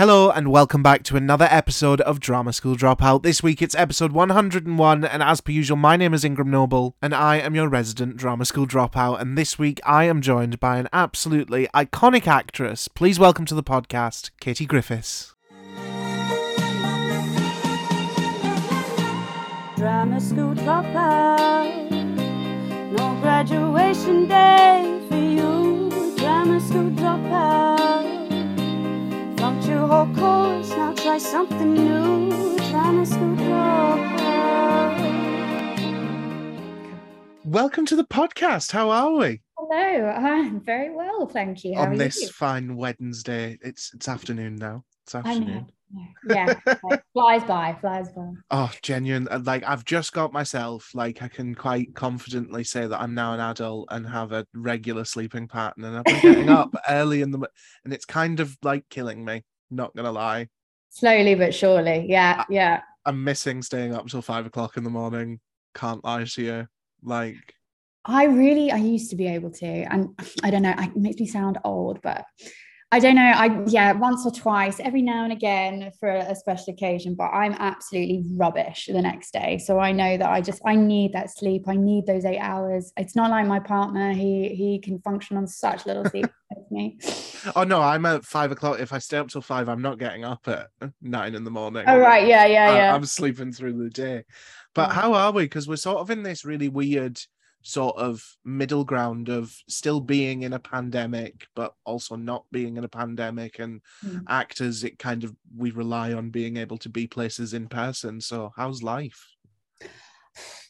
Hello and welcome back to another episode of Drama School Dropout. This week it's episode 101, and as per usual, my name is Ingram Noble, and I am your resident Drama School Dropout. And this week I am joined by an absolutely iconic actress. Please welcome to the podcast, Katie Griffiths. Drama school dropout. No graduation day for you. Drama school dropout. Flunked your whole course, now try something new. Drama school dropout. Welcome to the podcast. How are we Hello, I'm very well, thank you. How on are this you? fine Wednesday? It's it's afternoon now. It's I afternoon. Yeah, like, flies by, flies by. Oh, genuine. uh, Like, I've just got myself, like, I can quite confidently say that I'm now an adult and have a regular sleeping pattern. And I've been getting up early in the, and it's kind of like killing me, not gonna lie. Slowly but surely. Yeah, Ah. yeah. I'm missing staying up till five o'clock in the morning. Can't lie to you. Like, I really, I used to be able to, and I don't know, it makes me sound old, but I don't know. I yeah, once or twice, every now and again for a special occasion, but I'm absolutely rubbish the next day. So I know that I just I need that sleep. I need those eight hours. It's not like my partner. He he can function on such little sleep as me. oh no, I'm at five o'clock. If I stay up till five, I'm not getting up at nine in the morning. Oh right, yeah, yeah, I- yeah. I'm sleeping through the day. But how are we? Because we're sort of in this really weird sort of middle ground of still being in a pandemic, but also not being in a pandemic. And Mm. actors, it kind of we rely on being able to be places in person. So how's life?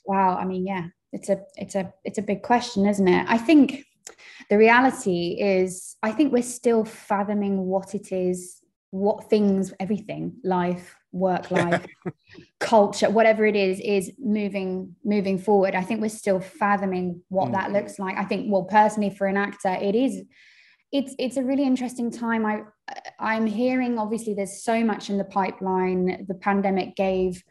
wow i mean yeah it's a it's a it's a big question isn't it i think the reality is i think we're still fathoming what it is what things everything life work life culture whatever it is is moving moving forward i think we're still fathoming what that Mm. looks like i think well personally for an actor it is it's it's a really interesting time i i'm hearing obviously there's so much in the pipeline the pandemic gave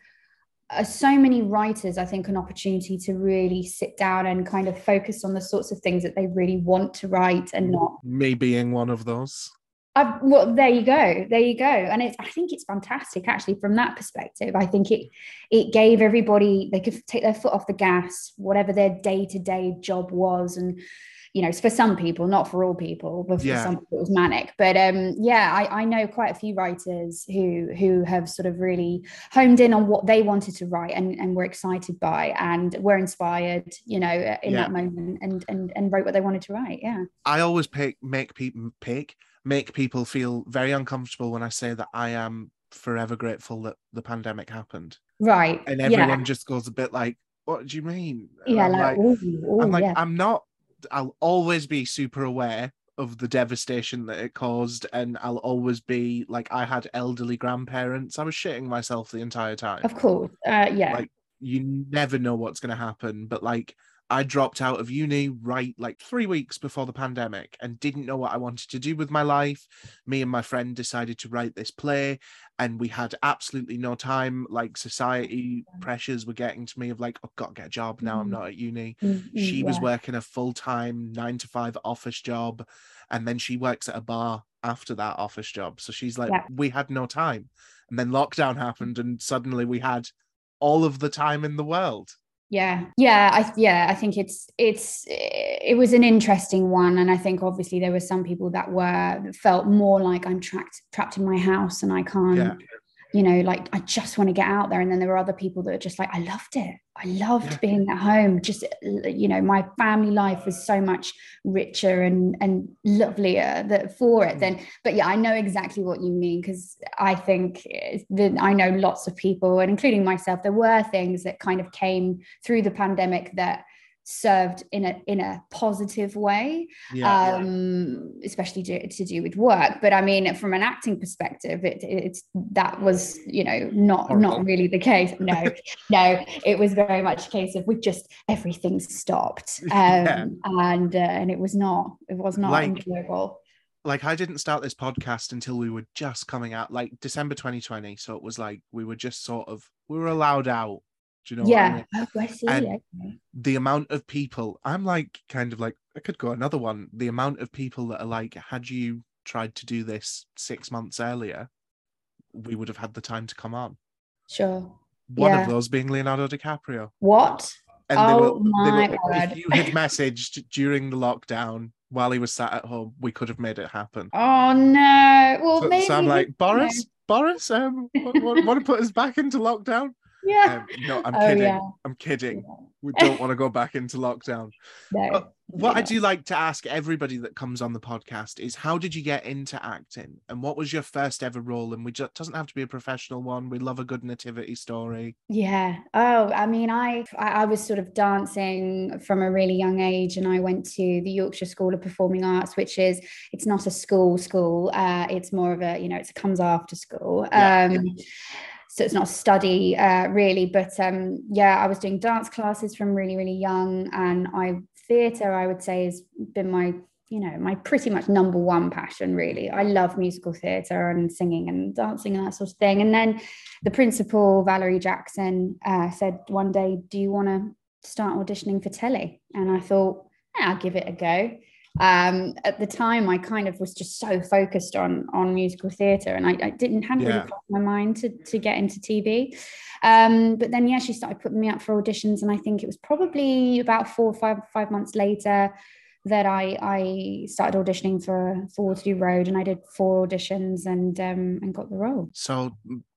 uh, so many writers, I think, an opportunity to really sit down and kind of focus on the sorts of things that they really want to write and not. Me being one of those. I've, well, there you go, there you go, and it's. I think it's fantastic, actually, from that perspective. I think it it gave everybody they could take their foot off the gas, whatever their day to day job was, and you know, for some people, not for all people, but for Yeah. some people it was manic. But um, yeah, I, I know quite a few writers who who have sort of really honed in on what they wanted to write and, and were excited by and were inspired, you know, in Yeah. that moment and and and wrote what they wanted to write. Yeah. I always pick make people pick make people feel very uncomfortable when I say that I am forever grateful that the pandemic happened. Right. And yeah. everyone just goes a bit like, What do you mean? And yeah, I'm like, ooh, ooh, I'm like, yeah. I'm not, I'll always be super aware of the devastation that it caused. And I'll always be like, I had elderly grandparents. I was shitting myself the entire time. Of course. Uh, yeah. Like, you never know what's going to happen. But like, I dropped out of uni right like three weeks before the pandemic and didn't know what I wanted to do with my life. Me and my friend decided to write this play, and we had absolutely no time. Like, society pressures were getting to me of like, oh, got to get a job now. I'm Mhm. not at uni Mm, mm, she was working a full-time nine to five office job and then she works at a bar after that office job so she's like Yeah. we had no time and then lockdown happened and suddenly we had all of the time in the world yeah yeah i yeah i think it's it's it was an interesting one and i think obviously there were some people that were felt more like i'm trapped trapped in my house and i can't Yeah. You know like i just want to get out there and then there were other people that are just like i loved it i loved Yeah. being at home just you know my family life was so much richer and and lovelier that for it Mm. then but yeah i know exactly what you mean because i think that i know lots of people and including myself there were things that kind of came through the pandemic that served in a in a positive way yeah um especially to, to do with work but i mean from an acting perspective it, it's that was you know not Horrible. not really the case no no it was very much a case of we just everything stopped um Yeah. and uh, and it was not it was not Like, enjoyable like I didn't start this podcast until we were just coming out, like December 2020. So it was like we were just sort of we were allowed out. Do you know what I yeah mean? oh, I see okay. The amount of people, I'm like kind of like I could go another one. The amount of people that are like, had you tried to do this six months earlier, we would have had the time to come on. Sure. One Yeah. of those being Leonardo DiCaprio. What? And Oh they were, my were, if you had messaged during the lockdown while he was sat at home, we could have made it happen. Oh no. Well, So, maybe. so I'm like, Boris, Boris, um, want, want to put us back into lockdown? Yeah. Um, no, I'm Oh, kidding. yeah. I'm kidding. We don't want to go back into lockdown. No. Uh, What I do like to ask everybody that comes on the podcast is how did you get into acting and what was your first ever role? And we just doesn't have to be a professional one. We love a good nativity story. Yeah. Oh, I mean, I, I was sort of dancing from a really young age, and I went to the Yorkshire School of Performing Arts, which is it's not a school school. Uh, it's more of a you know it's, it comes after school. Yeah, Um, So it's not a study uh, really, but um, yeah, I was doing dance classes from really really young, and I theatre I would say has been my you know my pretty much number one passion really. I love musical theatre and singing and dancing and that sort of thing, and then the principal valerie jackson uh, said one day do you want to start auditioning for telly? And i thought yeah, i'll give it a go um, at the time i kind of was just so focused on on musical theatre and i, I didn't hadn't Yeah. really crossed my mind to, to get into tv um, but then yeah she started putting me up for auditions and i think it was probably about four or five five months later that I I started auditioning for for Waterloo Road and I did four auditions and um and got the role. So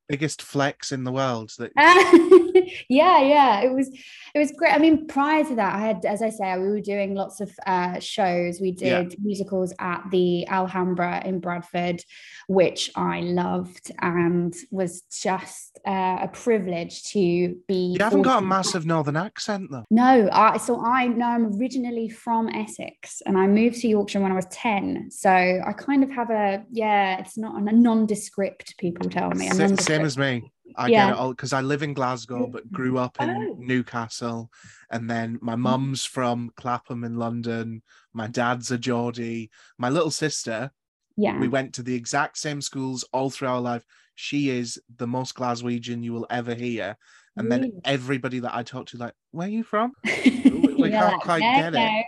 biggest flex in the world that yeah, yeah, it was it was great. I mean, prior to that, I had, as I say, we were doing lots of uh, shows. We Yeah. did musicals at the Alhambra in Bradford, which I loved and was just uh, a privilege to be. you haven't got a massive northern accent though. no, I, so I know I'm originally from Essex and I moved to Yorkshire when I was 10. So I kind of have a, yeah, it's not a nondescript, people tell me. Sa- Same as me. I Yeah. get it all because I live in Glasgow but grew up in Oh. Newcastle. And then my mum's from Clapham in London. My dad's a Geordie. My little sister, Yeah. we went to the exact same schools all through our life. She is the most Glaswegian you will ever hear. And then everybody that I talk to, like, where are you from? we Yeah, can't quite yeah, get it.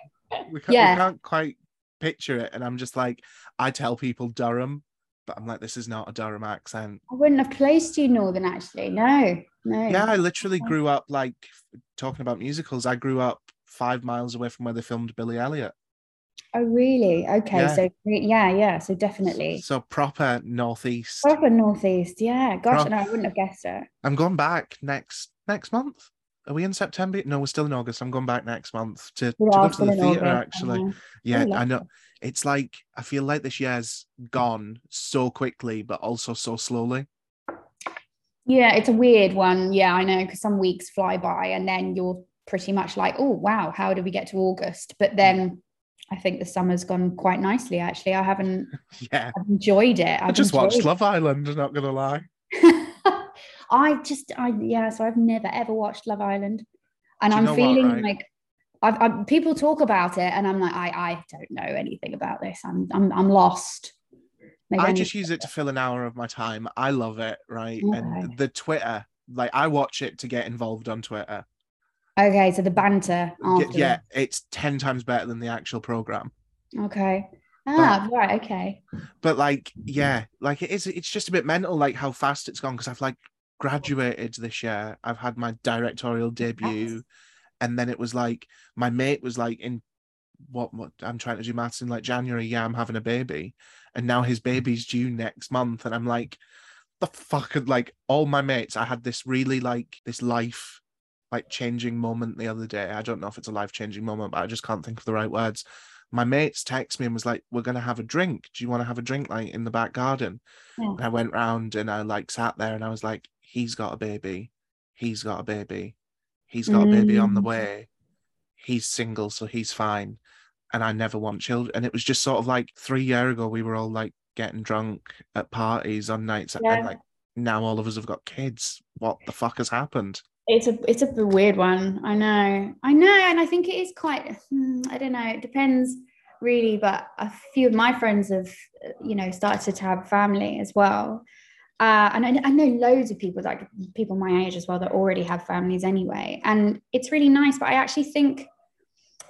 We can't, Yeah. we can't quite picture it. And I'm just like, I tell people Durham, but I'm like, this is not a Durham accent. I wouldn't have placed you Northern actually. No, no. Yeah, I literally grew up like talking about musicals. I grew up five miles away from where they filmed Billy Elliot. Oh, really? Okay. Yeah. So, yeah, yeah. So definitely. So proper northeast. Proper Northeast. Yeah. Gosh, Pro- no, I wouldn't have guessed it. I'm going back next next month. Are we in September? No, we're still in August. I'm going back next month to, to go to the theatre. Actually, uh-huh. yeah, Oh, I know. lovely. It's like I feel like this year's gone so quickly, but also so slowly. Yeah, it's a weird one. Yeah, I know because some weeks fly by and then you're pretty much like, oh wow, how did we get to August? But then I think the summer's gone quite nicely. Actually, I haven't. Yeah, I've enjoyed it. I I've just watched Love Island. I'm not gonna lie. I just, I yeah. So I've never ever watched Love Island, and I'm know what, feeling right? like. I've, i people talk about it, and I'm like, I, I don't know anything about this. I'm, I'm, I'm lost. Maybe I need just use it to fill an hour of my time. I love it, right? Okay. And the Twitter, like I watch it to get involved on Twitter. Okay, so the banter. Y- After. Yeah, it's 10 times better than the actual program. Okay. Ah, right. Okay. But like, yeah, like it is, it's just a bit mental, like how fast it's gone. Cause I've like graduated this year. I've had my directorial debut. And then it was like, my mate was like, in what, what I'm trying to do maths in like January. Yeah, I'm having a baby. And now his mm. baby's due next month. And I'm like, the fuck, like all my mates, I had this really like, this life like changing moment the other day. I don't know if it's a life changing moment, but I just can't think of the right words. My mates text me and was like, "We're gonna have a drink. Do you want to have a drink like in the back garden?" Yeah. And I went round and I like sat there and I was like, "He's got a baby. He's got a baby. He's got a baby on the Mm. way. He's single, so he's fine." And I never want children. And it was just sort of like three year ago, we were all like getting drunk at parties on nights, Yeah. and like now all of us have got kids. What the fuck has happened? It's a it's a weird one. I know. I know, and I think it is quite. hmm, I don't know. It depends really, but a few of my friends have, you know, started to have family as well. Uh, and I, I know loads of people, like people my age as well, that already have families anyway. And it's really nice. But I actually think,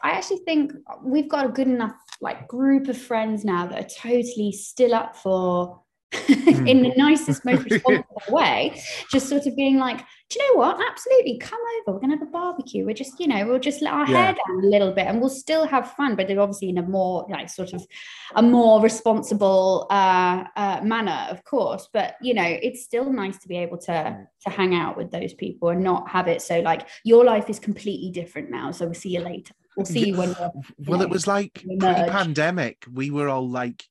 I actually think we've got a good enough like group of friends now that are totally still up for in the nicest, most responsible way, just sort of being like, do you know what? Absolutely, come over. We're gonna have a barbecue. We're just, you know, we'll just let our Yeah. hair down a little bit, and we'll still have fun, but obviously in a more like sort of a more responsible uh, uh, manner, of course. But you know, it's still nice to be able to to hang out with those people and not have it so like your life is completely different now. So we'll see you later. We'll see you when you're Well, it know, was like pre-pandemic. We were all like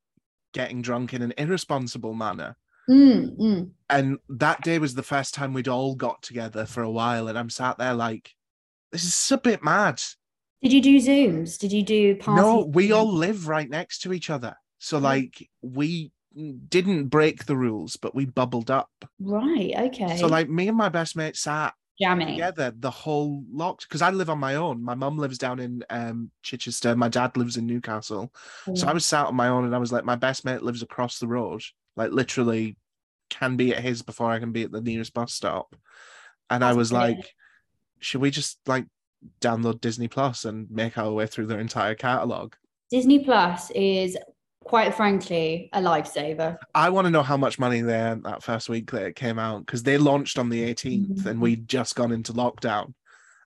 getting drunk in an irresponsible manner. Mm, mm. And that day was the first time we'd all got together for a while. And I'm sat there like, this is a bit mad. Did you do Zooms? Did you do parties? No, we all live right next to each other. So like we didn't break the rules, but we bubbled up. Right. Okay. So like me and my best mate sat jamming. together the whole locked because I live on my own. My mum lives down in um Chichester. My dad lives in Newcastle. So I was sat on my own and I was like, my best mate lives across the road, like literally can be at his before I can be at the nearest bus stop. And I was like, should we just like download Disney Plus and make our way through their entire catalogue? Disney Plus is quite frankly a lifesaver. I want to know how much money they earned that first week that it came out because they launched on the 18th and we'd mm-hmm. just gone into lockdown.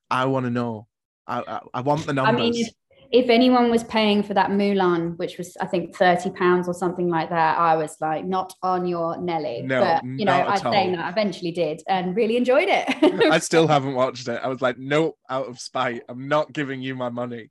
I want to know. I, I, I want the numbers. I mean, if, if anyone was paying for that Mulan, which was I think thirty pounds or something like that, I was like, not on your Nelly. No, but you know, I saying that I eventually did and really enjoyed it. I still haven't watched it. I was like, nope, out of spite. I'm not giving you my money.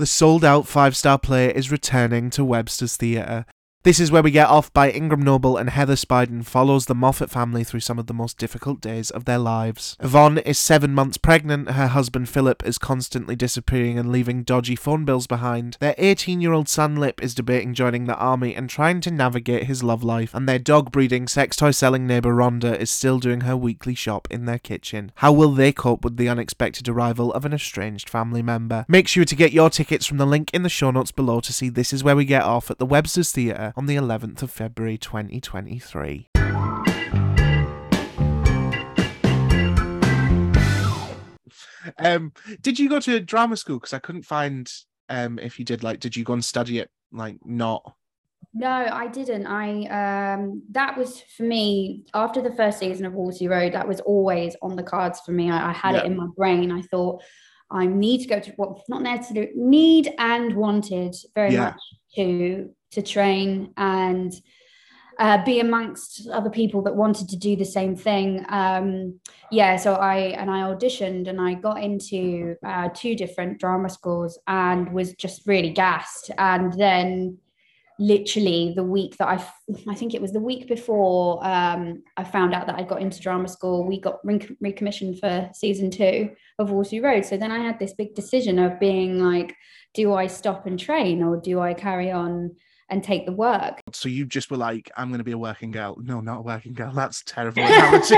The sold out five star play is returning to Webster's Theatre. This is where we get off by Ingram Noble and Heather Spiden follows the Moffat family through some of the most difficult days of their lives. Yvonne is seven months pregnant, her husband Philip is constantly disappearing and leaving dodgy phone bills behind. Their 18 year old son Lip is debating joining the army and trying to navigate his love life, and their dog breeding, sex toy selling neighbour Rhonda is still doing her weekly shop in their kitchen. How will they cope with the unexpected arrival of an estranged family member? Make sure to get your tickets from the link in the show notes below to see This Is Where We Get Off at the Webster's Theatre on the 11th of February 2023. Um, did you go to drama school? Because I couldn't find um if you did like did you go and study it like not No, I didn't. I um that was for me after the first season of Waterloo Road. That was always on the cards for me. I, I had Yeah. it in my brain. I thought I need to go to well, not necessarily need and wanted very Yeah. much to to train and uh, be amongst other people that wanted to do the same thing. Um, yeah, so I and I auditioned and I got into uh, two different drama schools and was just really gassed. And then literally the week that I, I think it was the week before um, I found out that I got into drama school, we got re- recommissioned for season two of Waterloo Road. So then I had this big decision of being like, do I stop and train or do I carry on and take the work? so you just were like i'm going to be a working girl no not a working girl that's terrible analogy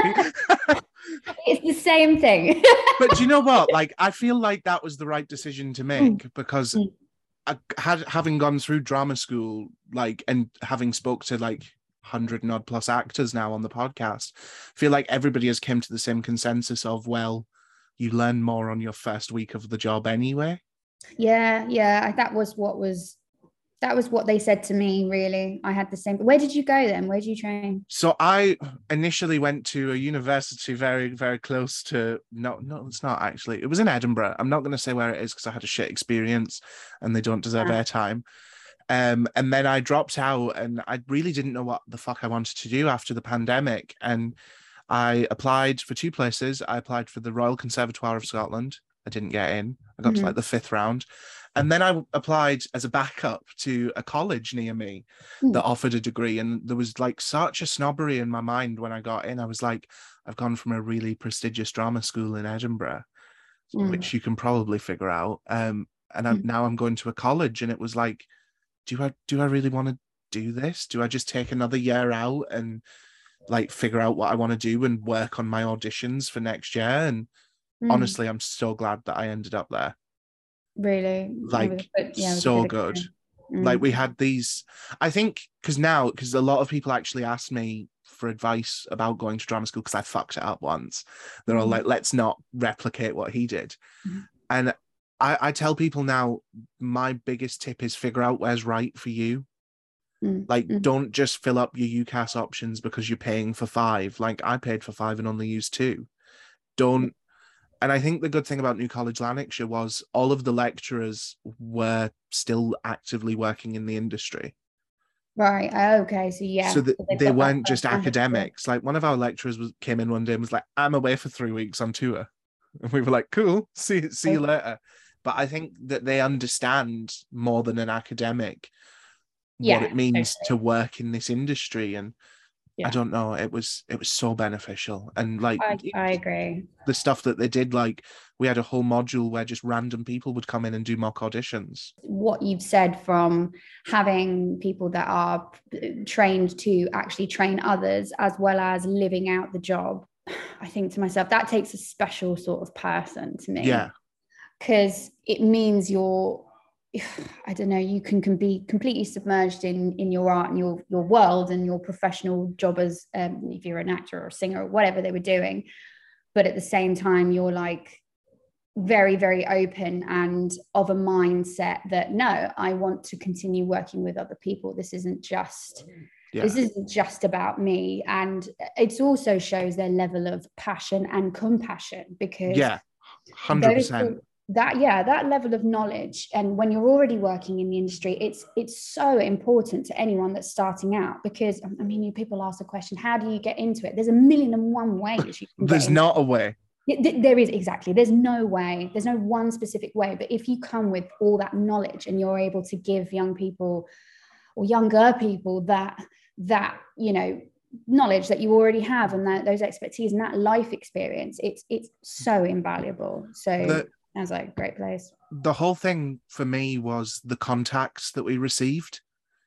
It's the same thing. but do you know what like i feel like that was the right decision to make because Mm. I had having gone through drama school like and having spoke to like 100 and odd plus actors now on the podcast feel like everybody has came to the same consensus of well you learn more on your first week of the job anyway yeah, yeah. I- That was what was that was what they said to me, really. I had the same. Where did you go then? Where did you train? So I initially went to a university very, very close to no, no, it's not actually. It was in Edinburgh. I'm not going to say where it is because I had a shit experience, and they don't deserve Ah. airtime. Um, and then I dropped out, and I really didn't know what the fuck I wanted to do after the pandemic. And I applied for two places. I applied for the Royal Conservatoire of Scotland. I didn't get in. I got Mhm. to like the fifth round. And then I applied as a backup to a college near me Mm. that offered a degree. And there was like such a snobbery in my mind when I got in. I was like, I've gone from a really prestigious drama school in Edinburgh, Mm. which you can probably figure out. Um, and I'm, Mm. now I'm going to a college, and it was like, do I do I really want to do this? Do I just take another year out and like figure out what I want to do and work on my auditions for next year? And Mm, honestly, I'm so glad that I ended up there. really, It was a like, good- yeah, it was a so good good. experience. like Mm. we had these i think because now because a lot of people actually ask me for advice about going to drama school because i fucked it up once they're all Mhm. like let's not replicate what he did Mhm. and I, I tell people now my biggest tip is figure out where's right for you. Mm, Like, mm. don't just fill up your UCAS options because you're paying for five. Like, I paid for five and only used two. Don't. And I think the good thing about New College Lanarkshire was all of the lecturers were still actively working in the industry. Right. oh, Okay. So yeah. so that they've they weren't just academics. Like one of our lecturers was came in one day and was like, "I'm away for three weeks on tour," and we were like, "Cool, see see you later." But I think that they understand more than an academic what it means totally. to work in this industry, and Yeah. I don't know, it was it was so beneficial, and like I, I agree. the stuff that they did, like we had a whole module where just random people would come in and do mock auditions. what you've said from having people that are uh, trained to actually train others as well as living out the job i think to myself that takes a special sort of person to me Yeah, because it means you're i don't know you can, can be completely submerged in in your art and your your world and your professional job as um, if you're an actor or a singer or whatever they were doing. But at the same time you're like very very open and of a mindset that no i want to continue working with other people. This isn't just yeah, this isn't just about me. And it also shows their level of passion and compassion because yeah, hundred percent. That yeah that level of knowledge and when you're already working in the industry it's it's so important to anyone that's starting out because um, i mean you people ask the question how do you get into it there's a million and one ways you can get There's not a way. there is exactly. There's no way. There's no one specific way. But if you come with all that knowledge and you're able to give young people or younger people that that you know knowledge that you already have and that those expertise and that life experience, it's it's so invaluable. So The- I was like, great place. the whole thing for me was the contacts that we received.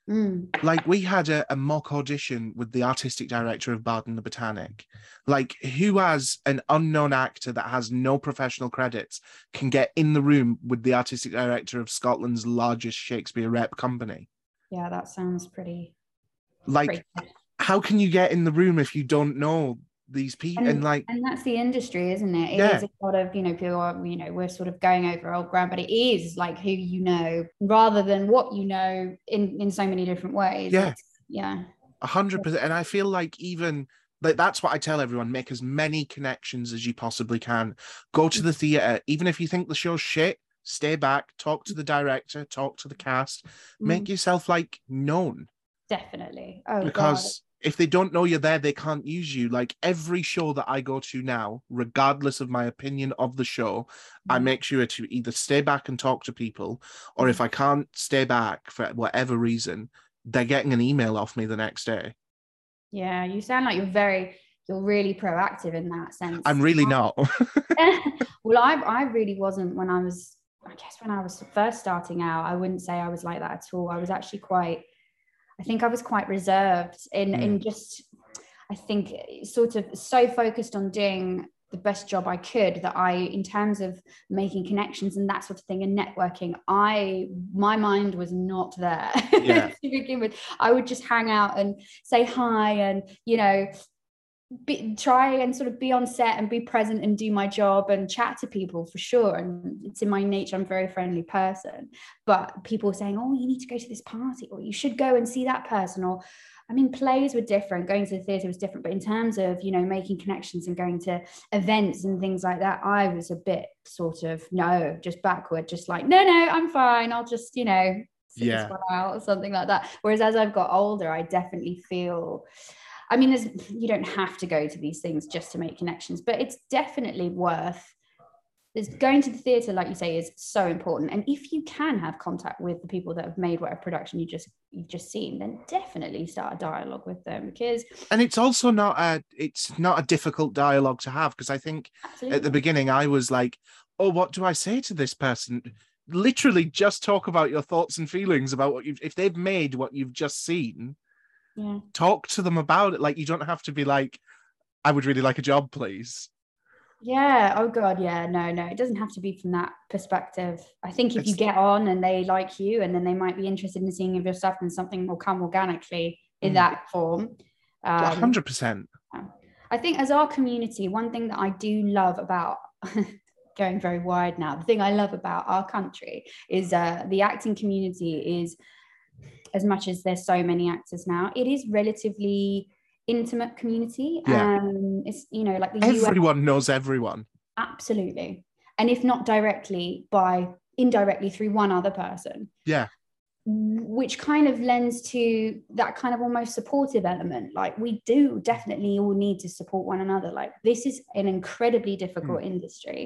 Mm, Like we had a, a mock audition with the artistic director of Bard in the Botanics. Like who as an unknown actor that has no professional credits can get in the room with the artistic director of Scotland's largest Shakespeare rep company? yeah, that sounds pretty. Like pretty how can you get in the room if you don't know these people? And like and that's the industry isn't it It Yeah. is a lot of you know people are you know we're sort of going over old ground but it is like who you know rather than what you know in in so many different ways Yeah. It's- yeah A hundred percent. And I feel like even like that's what I tell everyone: make as many connections as you possibly can. Go to the theatre, even if you think the show's shit. Stay back, talk to the director, talk to the cast, make Mm, yourself like known. definitely oh God. If they don't know you're there, they can't use you. Like every show that I go to now, regardless of my opinion of the show, I Mm. make sure to either stay back and talk to people, or if I can't stay back for whatever reason, they're getting an email off me the next day. yeah you sound like you're very you're really proactive in that sense I'm really not. well I I really wasn't when I was I guess when I was first starting out I wouldn't say I was like that at all I was actually quite I think I was quite reserved in in mm. just I think sort of so focused on doing the best job I could that I in terms of making connections and that sort of thing and networking I my mind was not there Yeah. to begin with I would just hang out and say hi and you know be, try and sort of be on set and be present and do my job and chat to people for sure. And it's in my nature, I'm a very friendly person. But people saying, oh, you need to go to this party or you should go and see that person. Or, I mean, plays were different, going to the theatre was different. But in terms of, you know, making connections and going to events and things like that, I was a bit sort of, no, just backward, just like, no, no, I'm fine. I'll just, you know, sit Yeah. this one out or something like that. Whereas as I've got older, I definitely feel I mean, there's you don't have to go to these things just to make connections, but it's definitely worth. There's going to the theatre, like you say, is so important. And if you can have contact with the people that have made whatever production you just you've just seen, then definitely start a dialogue with them because and it's also not a it's not a difficult dialogue to have because I think absolutely at the beginning I was like, oh, what do I say to this person? Literally, just talk about your thoughts and feelings about what you've if they've made what you've just seen, yeah. talk to them about it. Like you don't have to be like, I would really like a job, please. Yeah. Oh God. Yeah. No. No. It doesn't have to be from that perspective. I think if you get on and they like you, and then they might be interested in seeing of your stuff, then something will come organically in Mm. that form. Um, hundred percent. I think as our community, one thing that I do love about going very wide now. The thing I love about our country is uh, the acting community is, as much as there's so many actors now, it is relatively intimate community. Yeah. Um, it's you know like the US Everyone knows everyone. absolutely, and if not directly, by indirectly through one other person Yeah. which kind of lends to that kind of almost supportive element like we do definitely all need to support one another like this is an incredibly difficult industry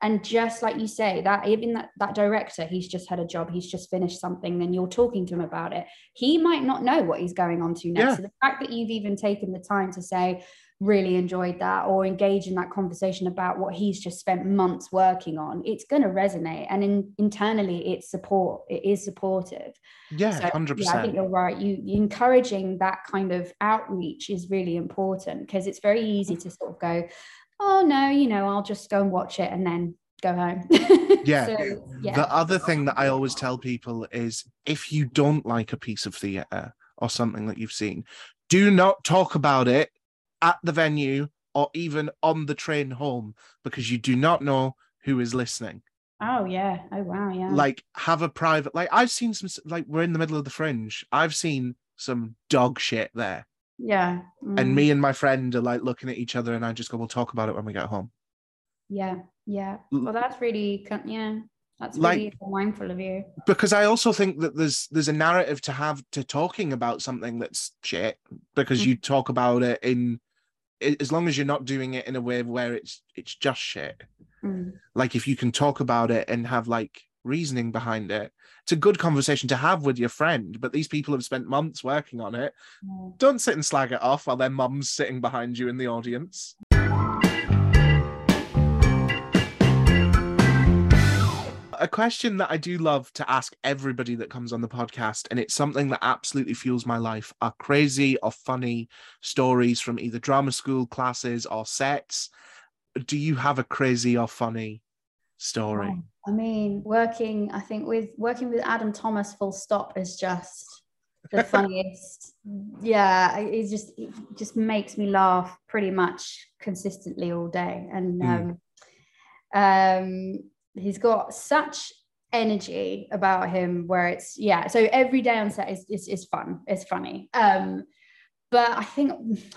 and just like you say that even that, that director he's just had a job he's just finished something then you're talking to him about it. He might not know what he's going on to next. Yeah. so the fact that you've even taken the time to say really enjoyed that or engage in that conversation about what he's just spent months working on it's going to resonate. And in, internally it's support it is supportive. Yeah, so, hundred yeah, I think you're right. You encouraging that kind of outreach is really important because it's very easy to sort of go, oh no, you know, I'll just go and watch it and then go home. Yeah. So, yeah. The other thing that I always tell people is if you don't like a piece of theatre or something that you've seen, do not talk about it at the venue or even on the train home because you do not know who is listening. oh yeah. Oh wow. Yeah. Like, have a private, like, I've seen some, like, we're in the middle of the fringe. I've seen some dog shit there. Yeah. And Mm. me and my friend are like looking at each other and I just go, we'll talk about it when we get home. Yeah. Yeah. Well, that's really yeah. That's Like- really mindful of you. because I also think that there's there's a narrative to have to talking about something that's shit because you talk about it in as long as you're not doing it in a way where it's it's just shit. Mm. Like if you can talk about it and have like reasoning behind it, it's a good conversation to have with your friend. But these people have spent months working on it. Don't sit and slag it off while their mum's sitting behind you in the audience. A question that I do love to ask everybody that comes on the podcast, and it's something that absolutely fuels my life, are crazy or funny stories from either drama school classes or sets. Do you have a crazy or funny story? Oh, I mean, working, I think with working with Adam Thomas full stop is just the funniest. yeah, it just it just makes me laugh pretty much consistently all day. And um, um he's got such energy about him where it's yeah, so every day on set is is, is fun, it's funny. Um but I think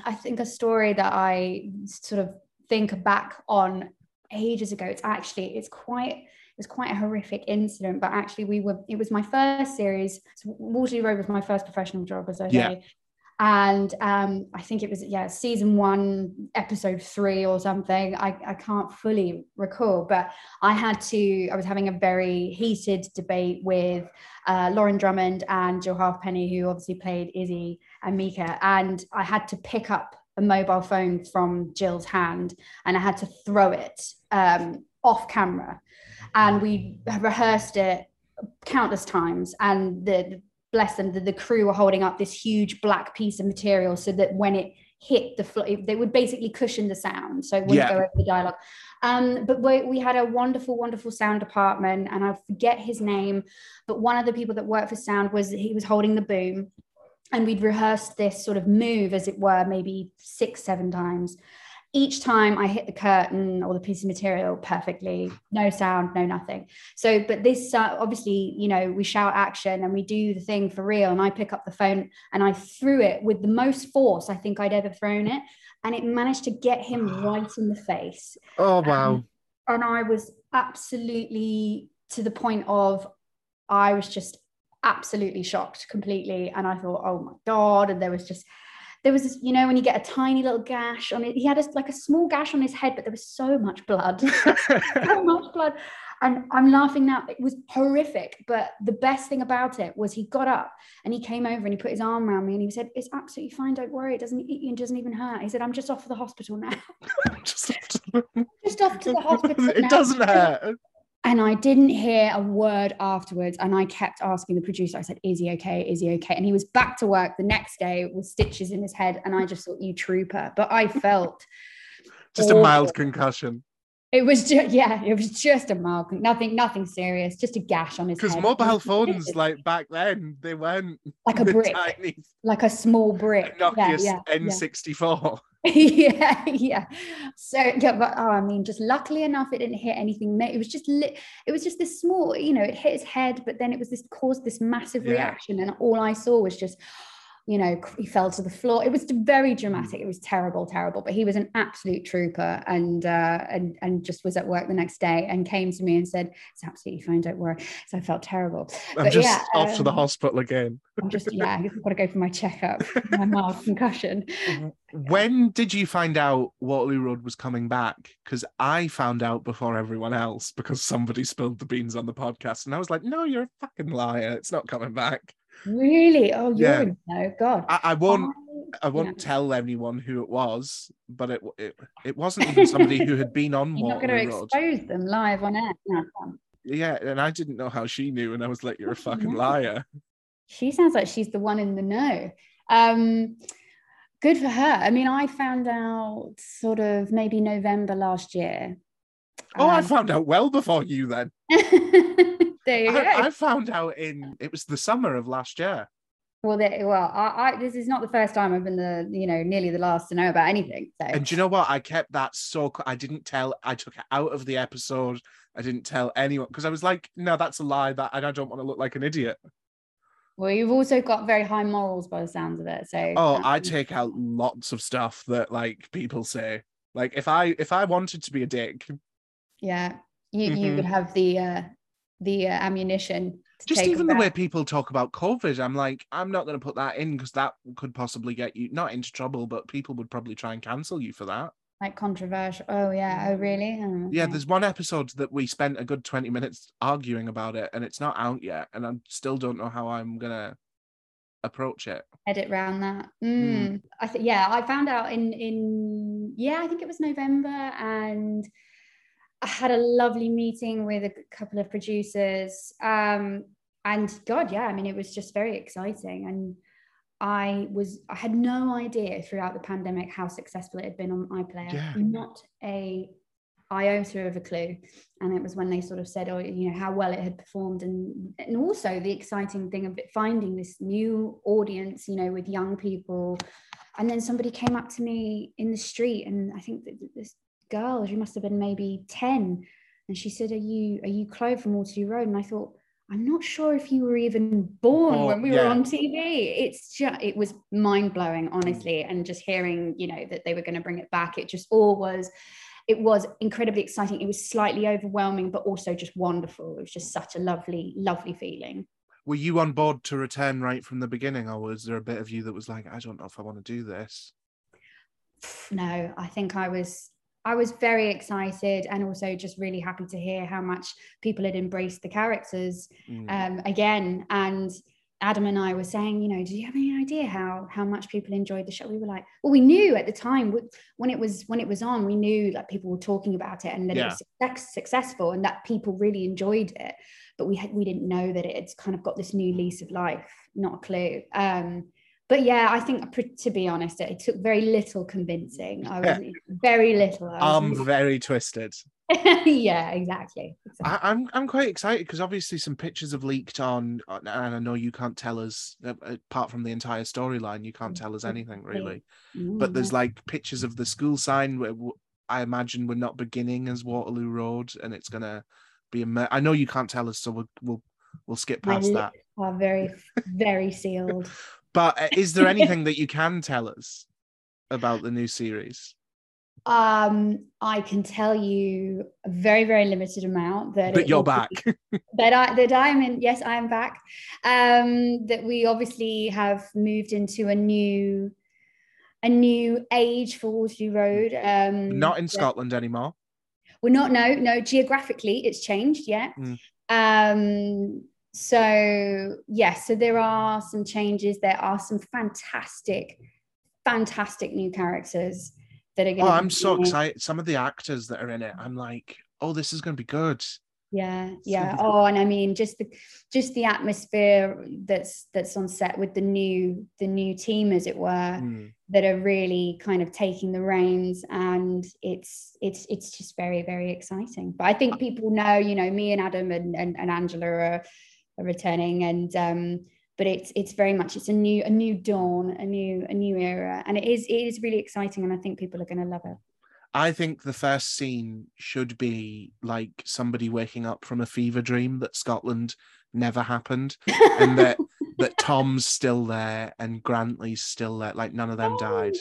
I think a story that I sort of think back on ages ago. It's actually it's quite it was quite a horrific incident, but actually we were it was my first series. So Waterloo Road was my first professional job, as I Yeah. say. And um, I think it was yeah season one, episode three or something. I, I can't fully recall, but I had to. I was having a very heated debate with uh, Lauren Drummond and Jill Halfpenny, who obviously played Izzy and Mika, and I had to pick up a mobile phone from Jill's hand and I had to throw it um, off camera. And we rehearsed it countless times. And the bless them, the, the crew were holding up this huge black piece of material so that when it hit the floor, they would basically cushion the sound. So it wouldn't Yeah. go over the dialogue. Um, but we, we had a wonderful, wonderful sound department, and I forget his name, but one of the people that worked for sound was he was holding the boom, and we'd rehearsed this sort of move, as it were, maybe six, seven times. Each time I hit the curtain or the piece of material perfectly, no sound, no nothing. So, but this uh, obviously, you know, we shout action and we do the thing for real. And I pick up the phone and I threw it with the most force I think I'd ever thrown it, and it managed to get him right in the face Oh wow. and I was absolutely to the point of I was just absolutely shocked completely and I thought oh my god and there was just there was this, you know when you get a tiny little gash on it he had a, like a small gash on his head but there was so much blood. So much blood. And I'm laughing now. It was horrific but the best thing about it was he got up and he came over and he put his arm around me and he said it's absolutely fine don't worry. It doesn't it doesn't even hurt. He said I'm just off to the hospital now. Just- just off to the hospital it now." doesn't hurt. And I didn't hear a word afterwards. And I kept asking the producer, I said, Is he okay? Is he okay? And he was back to work the next day with stitches in his head. And I just thought, You trooper. But I felt Just a mild concussion. it was just, yeah, it was just a mild, nothing, nothing serious, just a gash on his head. Because mobile phones, like back then, they weren't like a brick, tiny like a small brick. Nokia yeah, yeah. N64. yeah, yeah. Yeah. So yeah, but oh, I mean, just luckily enough, it didn't hit anything. It was just lit. It was just this small, you know, it hit his head, but then it was this caused this massive Yeah. reaction, and all I saw was just, you know, he fell to the floor. It was very dramatic. Mm. It was terrible, terrible. But he was an absolute trooper, and uh, and and just was at work the next day and came to me and said, "It's absolutely fine. Don't worry." So I felt terrible. I'm But just yeah, off to the um, hospital again. I'm just yeah, I've got to go for my checkup, my mild concussion. When did you find out Waterloo Road was coming back? Because I found out before everyone else because somebody spilled the beans on the podcast, and I was like, "No, you're a fucking liar. It's not coming back." Really? Oh, you're Yeah. no God. I, I won't. I won't yeah. tell anyone who it was, but it it, it wasn't even somebody who had been on You're not going Waterloo to Road. expose them live on air. No. Yeah, and I didn't know how she knew, and I was like, "You're a fucking liar." She sounds like she's the one in the know. Um, good for her. I mean, I found out sort of maybe November last year. Oh, I Um, found out well before you. Then there you go. I, I found out in it was the summer of last year. well, there, well, I, I, this is not the first time I've been the, you know, nearly the last to know about anything. So And do you know what? I kept that so. I didn't tell. I took it out of the episode. I didn't tell anyone because I was like, "No, that's a lie." That and I don't want to look like an idiot. well, you've also got very high morals by the sounds of it. So Oh, um, I take out lots of stuff that like people say. Like if I if I wanted to be a dick, yeah, you you Mhm. would have the uh, the uh, ammunition. To just even the way people talk about COVID, I'm like, I'm not going to put that in because that could possibly get you not into trouble, but people would probably try and cancel you for that. like controversial. Oh yeah. Oh really? Oh, Yeah, there's one episode that we spent a good 20 minutes arguing about it, and it's not out yet, and I still don't know how I'm gonna approach it. edit round that. Hmm. Mm. I think yeah, I found out in in yeah, I think it was November, and I had a lovely meeting with a couple of producers. Um, and God, yeah, I mean, it was just very exciting, and I was I had no idea throughout the pandemic how successful it had been on iPlayer. Yeah. Not a iota of a clue and it was when they sort of said oh you know how well it had performed and and also the exciting thing of it finding this new audience you know with young people and then somebody came up to me in the street and i think that this girl she must have been maybe 10 and she said are you are you chloe from waterloo road and i thought i'm not sure if you were even born Oh, when we yeah. were on tv it's just it was mind-blowing honestly and just hearing you know that they were going to bring it back it just all was it was incredibly exciting. It was slightly overwhelming, but also just wonderful. It was just such a lovely, lovely feeling. Were you on board to return right from the beginning, or was there a bit of you that was like, I don't know if I want to do this? No, I think I was I was very excited and also just really happy to hear how much people had embraced the characters Mm. um, again. And Adam and I were saying, you know, do you have any idea how how much people enjoyed the show? We were like, well, we knew at the time when it was when it was on, we knew that people were talking about it and that it was success, successful and that people really enjoyed it. But we had we didn't know that it's kind of got this new lease of life. Not a clue. Um, but yeah, I think to be honest, it, took very little convincing. I was very little. I really- very twisted. yeah, exactly. exactly. I, I'm I'm quite excited because obviously some pictures have leaked on, and I know you can't tell us uh, apart from the entire storyline, you can't tell us anything really. But Mm, there's like pictures of the school sign where I imagine we're not beginning as Waterloo Road, and it's gonna be a. mer- I know you can't tell us, so we'll we'll, we'll skip past that. are very, very sealed. But uh, is there anything that you can tell us about the new series? Um, I can tell you a very, very limited amount that it you're back. that I that I am in. Yes, I am back. Um, that we obviously have moved into a new a new age for Waterloo Road. Um, Not in Scotland anymore. We're not. No, no. Geographically, it's changed. Yeah. Mm. Um. So yes. So there are some changes. There are some fantastic, fantastic new characters that are going. Oh, I'm so excited. Some of the actors that are in it, I'm like, oh, this is gonna be good. Yeah, yeah. Oh, and I mean, just the just the atmosphere that's that's on set with the new the new team, as it were, Mm. that are really kind of taking the reins, and it's it's it's just very very exciting. But I think people know, you know, me and Adam and and, and Angela are, are returning, and um, but it's it's very much it's a new a new dawn, a new a new era, and it is it is really exciting, and I think people are going to love it. I think the first scene should be like somebody waking up from a fever dream that Scotland never happened, and that that Tom's still there and Grantly's still there. Like none of them died.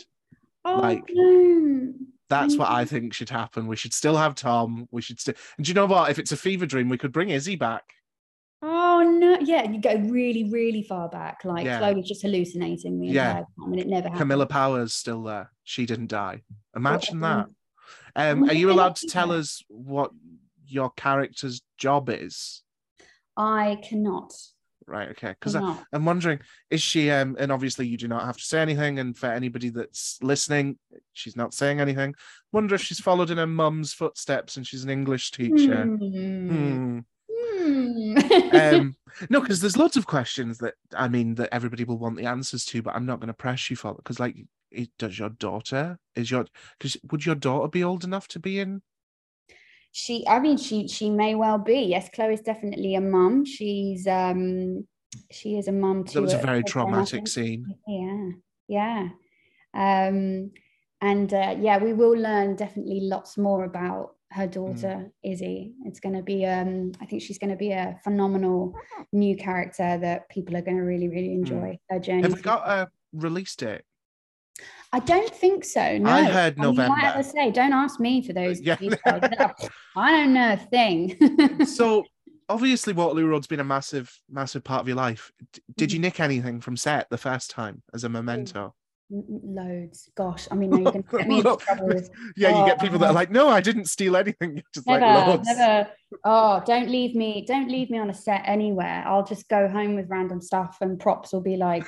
Oh, Like, no. That's what I think should happen. We should still have Tom. We should still. And do you know what? If it's a fever dream, we could bring Izzy back. Oh no! Yeah, you go really, really far back. Like Yeah. Chloe's just hallucinating the Yeah. entire time, and it never happened. Camilla Power's still there. She didn't die. Imagine that. um, are you allowed to tell us what your character's job is? I cannot. Right. Okay. Because. I'm wondering, is she? Um, and obviously you do not have to say anything. And for anybody that's listening, she's not saying anything. Wonder if she's followed in her mum's footsteps and she's an English teacher. Hmm. Hmm. um no because there's lots of questions that i mean that everybody will want the answers to but i'm not going to press you for because like it, does your daughter is your because would your daughter be old enough to be in she, I mean, she she may well be. Yes, Chloe's definitely a mum. She's um, she is a mum to. that was a very traumatic scene Yeah, yeah. Um, and uh, yeah, we will learn definitely lots more about her Mm. daughter, Izzy. It's going to be, um, I think she's going to be a phenomenal new character that people are going to really, really enjoy her journey. Mm. have we got a release date I don't think so. No, I heard mean, you might November. have to say, don't ask me for those Yeah. I don't know a thing. so obviously waterloo road's been a massive massive part of your life D- did you nick anything from set the first time as a memento L- Loads. Gosh, I mean, no, you're going to get me into Look, trouble with yeah you get people that Oh. are like no i didn't steal anything just never, like loads never. Oh, don't leave me. Don't leave me on a set anywhere. I'll just go home with random stuff, and props will be like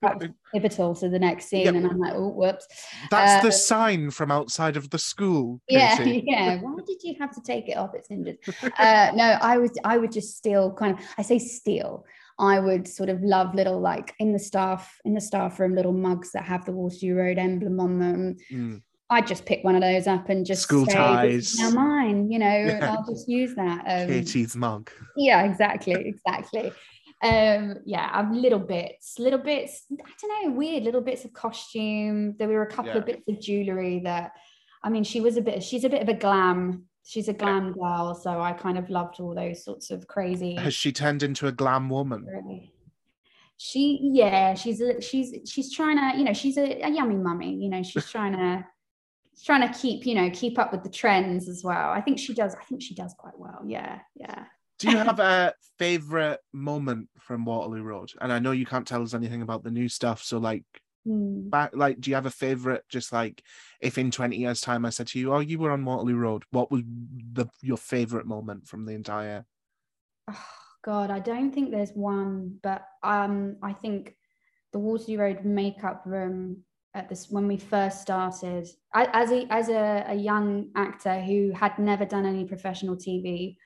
pivotal to the next scene. Yep. And I'm like, oh, whoops. that's the Uh, sign from outside of the school Yeah, Katie. yeah. Why did you have to take it off its hinges? Uh, no, I would. I would just steal. Kind of. I say steal. I would sort of love little like in the staff in the staff room little mugs that have the Waterloo Road emblem on them. Mm. I'd just pick one of those up and just School say, "This is ties. now mine. You know, Yeah. I'll just use that. Um, Katie's mug. yeah exactly exactly um yeah i've little bits little bits i don't know weird little bits of costume there were a couple of bits of jewelry that i mean she was a bit she's a bit of a glam she's a glam girl so i kind of loved all those sorts of crazy Has she turned into a glam woman? really. she yeah she's a, she's she's trying to you know she's a, a yummy mummy you know she's trying to she's trying to keep you know keep up with the trends as well i think she does i think she does quite well yeah yeah Do you have a favorite moment from Waterloo Road? And I know you can't tell us anything about the new stuff. So like Hmm. back like do you have a favorite just like if in 20 years time I said to you, Oh, you were on Waterloo Road, what was the your favorite moment from the entire Oh, God, I don't think there's one, but um, I think the Waterloo Road makeup room at this when we first started, I, as a as a, a young actor who had never done any professional TV,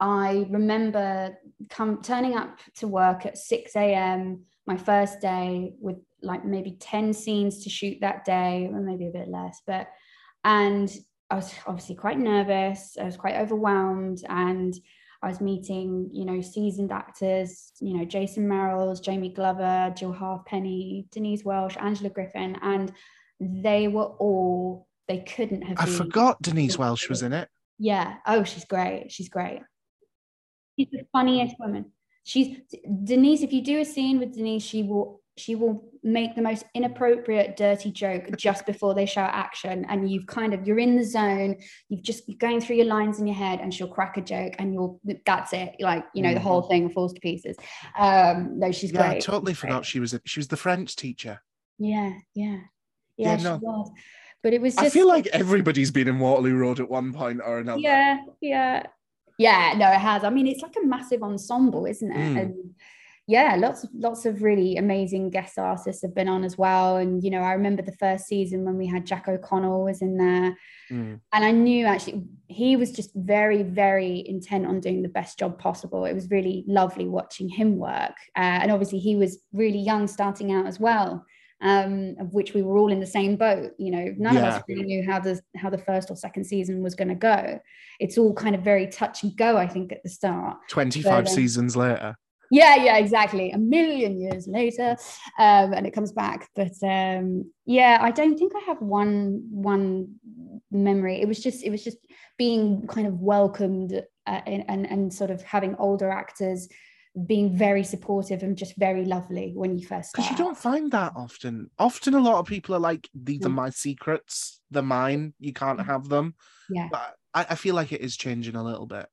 I remember come turning up to work at 6 a.m. my first day with like maybe 10 scenes to shoot that day, or maybe a bit less, but and I was obviously quite nervous. I was quite overwhelmed and I was meeting, you know, seasoned actors, you know, Jason Merrills, Jamie Glover, Jill Halfpenny, Denise Welch, Angela Griffin, and they were all, they couldn't have I been. forgot Denise Welch was in it. Yeah. Oh, she's great. She's great. She's the funniest woman. She's Denise. If you do a scene with Denise, she will she will make the most inappropriate dirty joke just before they shout action and you've kind of you're in the zone you've just you're going through your lines in your head and she'll crack a joke and you'll that's it like you know the whole thing falls to pieces um no she's Mm-hmm. Yeah, great I totally She's forgot great. she was a, she was the French teacher. yeah yeah Yeah, yeah, she no. was but it was just I feel like everybody's been in Waterloo Road at one point or another. yeah yeah yeah no it has i mean it's like a massive ensemble isn't it Mm. and yeah lots of lots of really amazing guest artists have been on as well. And you know i remember the first season when we had jack o'connell was in there. Mm. and i knew actually he was just very very intent on doing the best job possible. It was really lovely watching him work. Uh, and obviously he was really young starting out as well um, of which we were all in the same boat. You know none of us really knew how the how the first or second season was going to go. It's all kind of very touch and go i think at the start. 25 But, um, seasons later. Yeah, yeah, exactly. A million years later, um, and it comes back. But um, yeah, I don't think I have one one memory. It was just it was just being kind of welcomed uh, and, and and sort of having older actors being very supportive and just very lovely when you first Because you don't find that often. Often, a lot of people are like, "These are Mm. my secrets. They're mine. You can't have them." Yeah. But I, I feel like it is changing a little bit.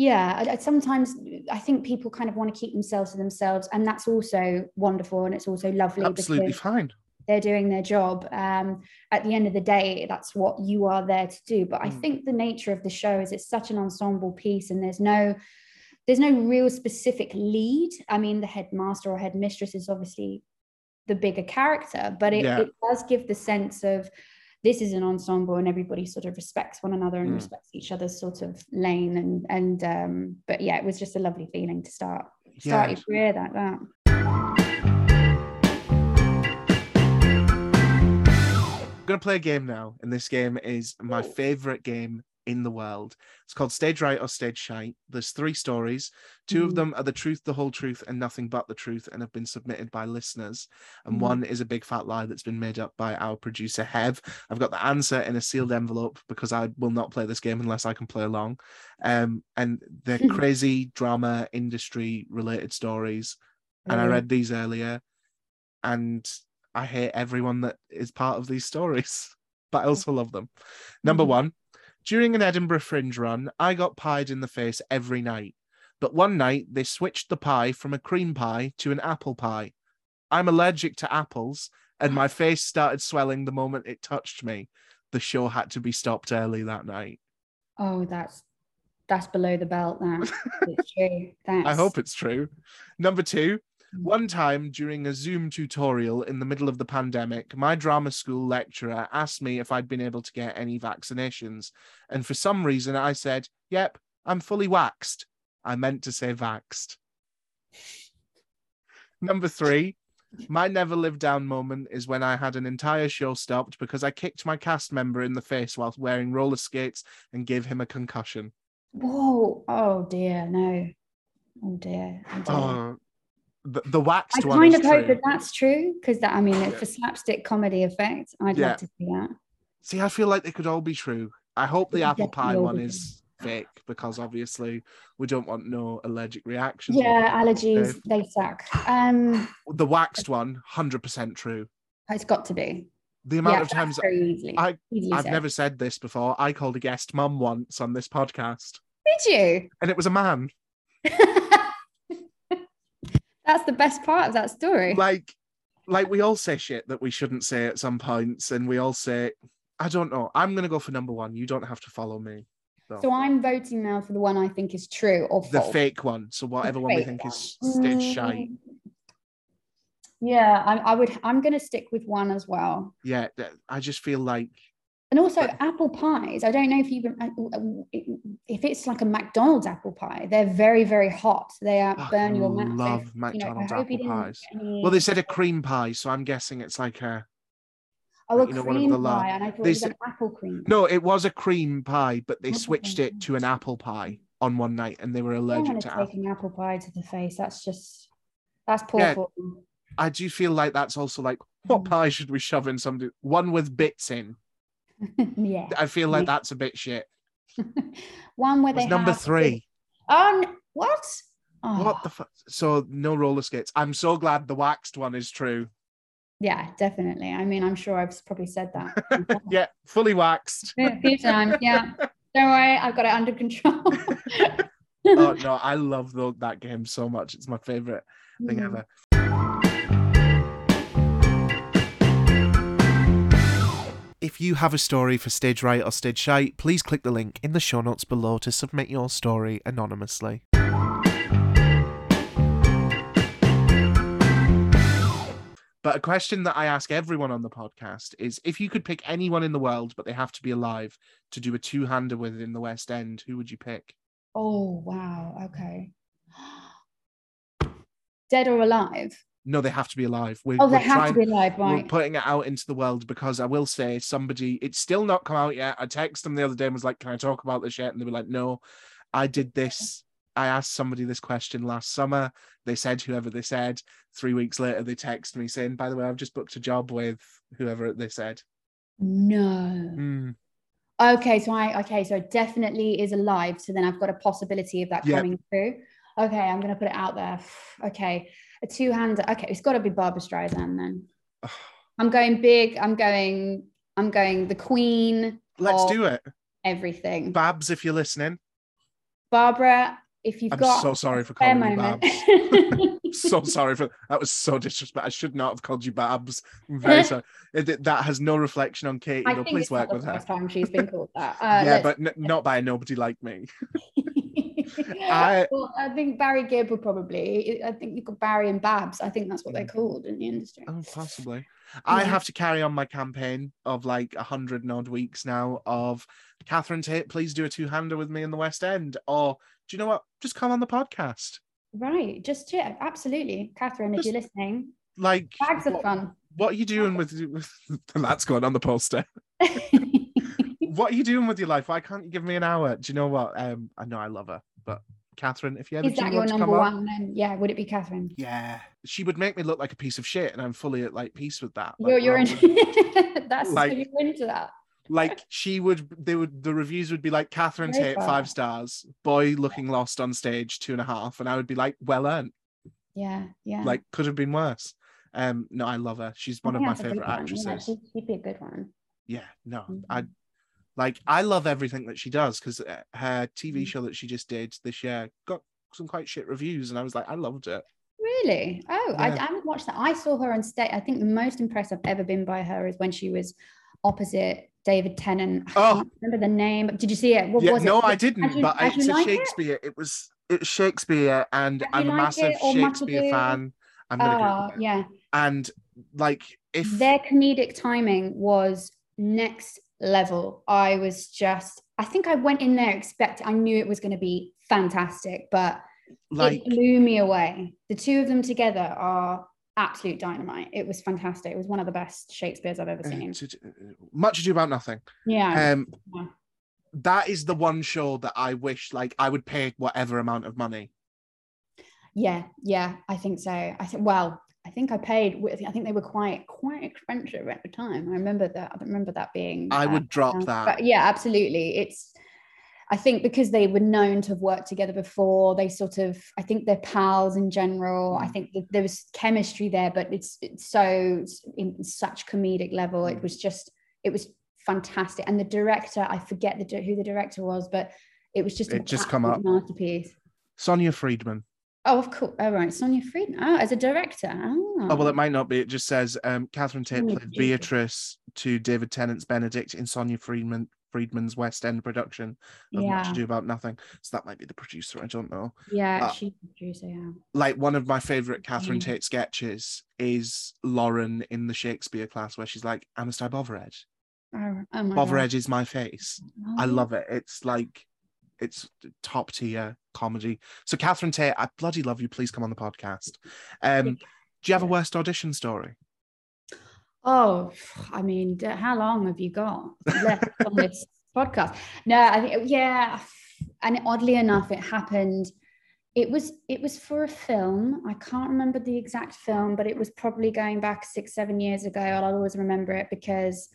Yeah, I, I- sometimes I think people kind of want to keep themselves to themselves, and that's also wonderful and it's also lovely Absolutely fine. they're doing their job. Um, at the end of the day, that's what you are there to do. But I Mm. think the nature of the show is it's such an ensemble piece, and there's no there's no real specific lead. I mean, the headmaster or headmistress is obviously the bigger character, but it, Yeah. it does give the sense of this is an ensemble and everybody sort of respects one another and Mm. respects each other's sort of lane and and um but yeah it was just a lovely feeling to start start Yeah. your career like that I'm gonna play a game now, and this game is my favorite game in the world. It's called Stage Right or Stage Shite. There's three stories. Two of Mhm. them are the truth, the whole truth, and nothing but the truth, and have been submitted by listeners. And Mhm. one is a big fat lie that's been made up by our producer Hev. I've got the answer in a sealed envelope because I will not play this game unless I can play along. Um, and they're crazy drama industry related stories and I read these earlier, and I hate everyone that is part of these stories, but I also love them. Number Mhm. one, during an Edinburgh Fringe run, I got pied in the face every night, but one night they switched the pie from a cream pie to an apple pie. I'm allergic to apples, and my face started swelling the moment it touched me. The show had to be stopped early that night. oh that's that's below the belt now. it's true that's I hope it's true. Number two. One time during a Zoom tutorial in the middle of the pandemic, my drama school lecturer asked me if I'd been able to get any vaccinations. And for some reason, I said, Yep, I'm fully waxed. I meant to say vaxed. Number three, my never live down moment is when I had an entire show stopped because I kicked my cast member in the face whilst wearing roller skates and gave him a concussion. whoa oh dear no oh dear, oh dear. Oh, the, the waxed I one I kind of hope true. that that's true because that I mean Yeah. for slapstick comedy effect I'd Yeah. love to see that See, I feel like they could all be true. I hope the apple pie one is fake because obviously we don't want no allergic reactions. yeah allergies they suck um The waxed one, 100% true. it's got to be The amount yeah, of times easily I- easily I've said. never said this before, I called a guest mum once on this podcast did you? and it was a man. that's the best part of that story Like, like we all say shit that we shouldn't say at some points, and we all say, I don't know. I'm gonna go for number one. You don't have to follow me. so I'm voting now for the one I think is true or the fake one. So whatever one we think is one. stage shite. Mm, Yeah, I, I would. I'm to stick with one as well. Yeah, I just feel like And also apple pies. I don't know if you if it's like a McDonald's apple pie. They're very very hot. They uh, I burn your mouth. Love know, McDonald's you apple pies. any- Well, they said a cream pie, so I'm guessing it's like a oh a you know, cream pie, and I thought they it was said- an apple cream. no, it was a cream pie, but they Apple switched pie. it to an apple pie on one night, and they were allergic to apple. take apple pie to the face. That's just that's poor Yeah. I do feel like that's also like what Mm. pie should we shove in somebody? One with bits in. yeah. I feel like that's a bit shit. one where they number have- three. Oh n- what? Oh, What the fuck? So no roller skates. I'm so glad the waxed one is true. Yeah, definitely. I mean, I'm sure I've probably said that. Yeah, fully waxed. a few times. Yeah. Don't worry, I've got it under control. oh no, I love tho- that game so much. It's my favorite thing Mm. ever. If you have a story for Stage Right or Stage Shite, please click the link in the show notes below to submit your story anonymously. But a question that I ask everyone on the podcast is if you could pick anyone in the world, but they have to be alive, to do a two hander with in the West End, who would you pick? Oh wow. Okay. Dead or alive? No, they have to be alive. We're, Oh, they have trying- to be alive, right? we're putting it out into the world because I will say somebody, it's still not come out yet. I texted them the other day and was like, Can I talk about this yet? And they were like, No, I did this I asked somebody this question last summer. They said whoever they said. Three weeks later, they text me saying, "By the way, I've just booked a job with whoever they said." No. Mm, Okay, so I okay, so it definitely is alive. So then I've got a possibility of that Yep. coming through. Okay, I'm gonna put it out there. Okay, a two-hander. Okay, it's got to be Barbra Streisand then. I'm going big. I'm going. I'm going the Queen. Let's do it, everything. Babs. If you're listening, Barbara, if you've I'm got so sorry for calling you moment. so sorry for that. Was so disrespectful. I should not have called you Babs. I'm very sorry. It- that has no reflection on Katie. I think Please work the with her. first time she's been called that. Uh, yeah, but n- not by nobody like me. I- well, I think Barry Gibb would probably. I think you've got Barry and Babs. I think that's what they're called in the industry. Oh, possibly. I have to carry on my campaign of like a hundred and odd weeks now of Catherine Tate, please do a two-hander with me in the West End. Or do you know what? Just come on the podcast. Right, just yeah, absolutely, Catherine. If you're listening, Like bags of what, fun. what are you doing with, with that's going on the poster? What are you doing with your life? Why can't you give me an hour? Do you know what? Um, I know I love her, but Catherine, if you ever Is do that your number come on, one? Then yeah, would it be Catherine? yeah, she would make me look like a piece of shit, and I'm fully at like peace with that. You're you're rather in. that's like- so you're into that. like she would they would the reviews would be like Catherine Very Tate well. five stars boy looking lost on stage two and a half and I would be like well earned Yeah, yeah. like could have been worse um no I love her she's I one of my that's a good favorite one. Yeah, actresses she'd, she'd be a good one. yeah no Mhm. I like I love everything that she does because her TV Mhm. show that she just did this year got some quite shit reviews and I was like I loved it Really? Oh, I, Yeah. I haven't watched that. I saw her on stage. I think the most impressed I've ever been by her is when she was opposite David Tennant. Oh. remember the name. Did you see it? What yeah was no it? I didn't You- but I, it's a Like Shakespeare it was it's Shakespeare and I'm a massive Shakespeare fan I'm gonna Oh, yeah. and like if Their comedic timing was next level. I was just, I think I went in there expecting, I knew it was going to be fantastic, but like it blew me away. The two of them together are absolute dynamite. It was fantastic. It was one of the best Shakespeare's I've ever uh, seen. to- much ado about nothing Yeah. um Yeah. that is the one show that i wish like i would pay whatever amount of money Yeah, yeah, I think so. I think well, I think I paid. with- I think they were quite quite expensive at the time. I remember that. I remember that being. i uh, would drop uh, that But yeah, absolutely. It's. I think because they were known to have worked together before, they sort of. I think they're pals in general. I Mm. think that there was chemistry there, but it's, it's so in such comedic level. It Mm. was just. It was fantastic, and the director. I forget the who the director was, but it was just. It just come up. masterpiece. sonia friedman Oh, of course. Oh, right. Sonia Friedman. Oh, as a director. Oh, oh well it might not be it just says um catherine tate Oh, played beatrice to david tennant's benedict in sonia friedman friedman's west end production of much Yeah. ado about nothing so that might be the producer i don't know Yeah, uh, she's producer. Yeah. like one of my favorite Catherine. Tate sketches is Lauren in the Shakespeare class where she's like, Anastasia Bovered. Oh, oh Bovered is my face. Oh, I love it. It's like it's top tier comedy. So Catherine Tate, I bloody love you. Please come on the podcast. Um, do you have a worst audition story? Oh, I mean, how long have you got left on this podcast? No, I think yeah, and oddly enough, it happened. It was it was for a film. I can't remember the exact film, but it was probably going back six seven years ago. I'll always remember it because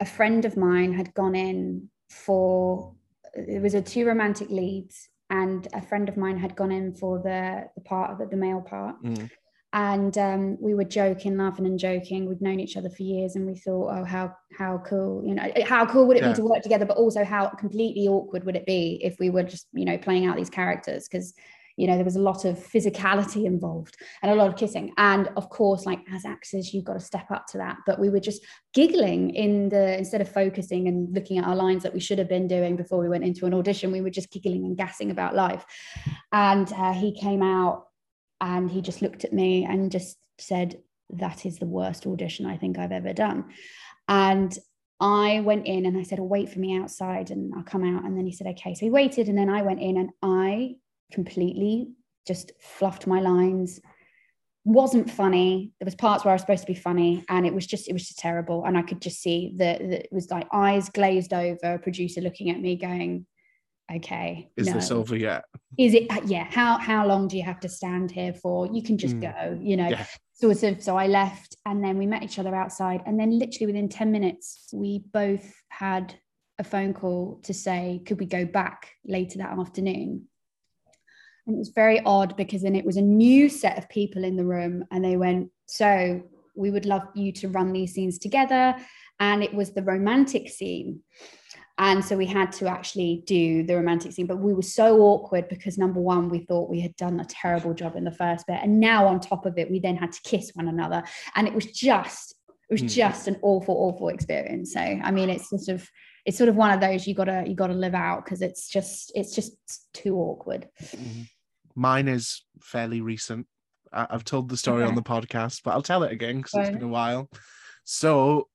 a friend of mine had gone in for it was a two romantic leads, and a friend of mine had gone in for the the part of the, the male part Mm. and um, we were joking, laughing and joking. We'd known each other for years, and we thought, oh, how how cool, you know, how cool would it Yeah. be to work together? But also, how completely awkward would it be if we were just, you know, playing out these characters? Because you know there was a lot of physicality involved and a lot of kissing, and of course, like as actors, you've got to step up to that. But we were just giggling in the instead of focusing and looking at our lines that we should have been doing before we went into an audition. We were just giggling and gassing about life, and uh, he came out and he just looked at me and just said that is the worst audition i think i've ever done and i went in and i said oh, wait for me outside and i'll come out and then he said okay so he waited and then i went in and i completely just fluffed my lines wasn't funny there was parts where i was supposed to be funny and it was just it was just terrible and i could just see that it was like eyes glazed over producer looking at me going okay, Is no. this over yet? Is it? uh, Yeah. How how long do you have to stand here for? You can just Mm. go. You know. Yeah. Sort of. So I left, and then we met each other outside, and then literally within ten minutes, we both had a phone call to say, could we go back later that afternoon? And it was very odd because then it was a new set of people in the room, and they went, so we would love you to run these scenes together. And it was the romantic scene. And so we had to actually do the romantic scene, but we were so awkward because number one, we thought we had done a terrible job in the first bit. And now on top of it, we then had to kiss one another. And it was just, it was Hmm. just an awful, awful experience. So I mean, it's sort of, it's sort of one of those you gotta, you gotta live out because it's just, it's just too awkward. Mhm. Mine is fairly recent. I- I've told the story on the podcast, but I'll tell it again because it's been a while. So,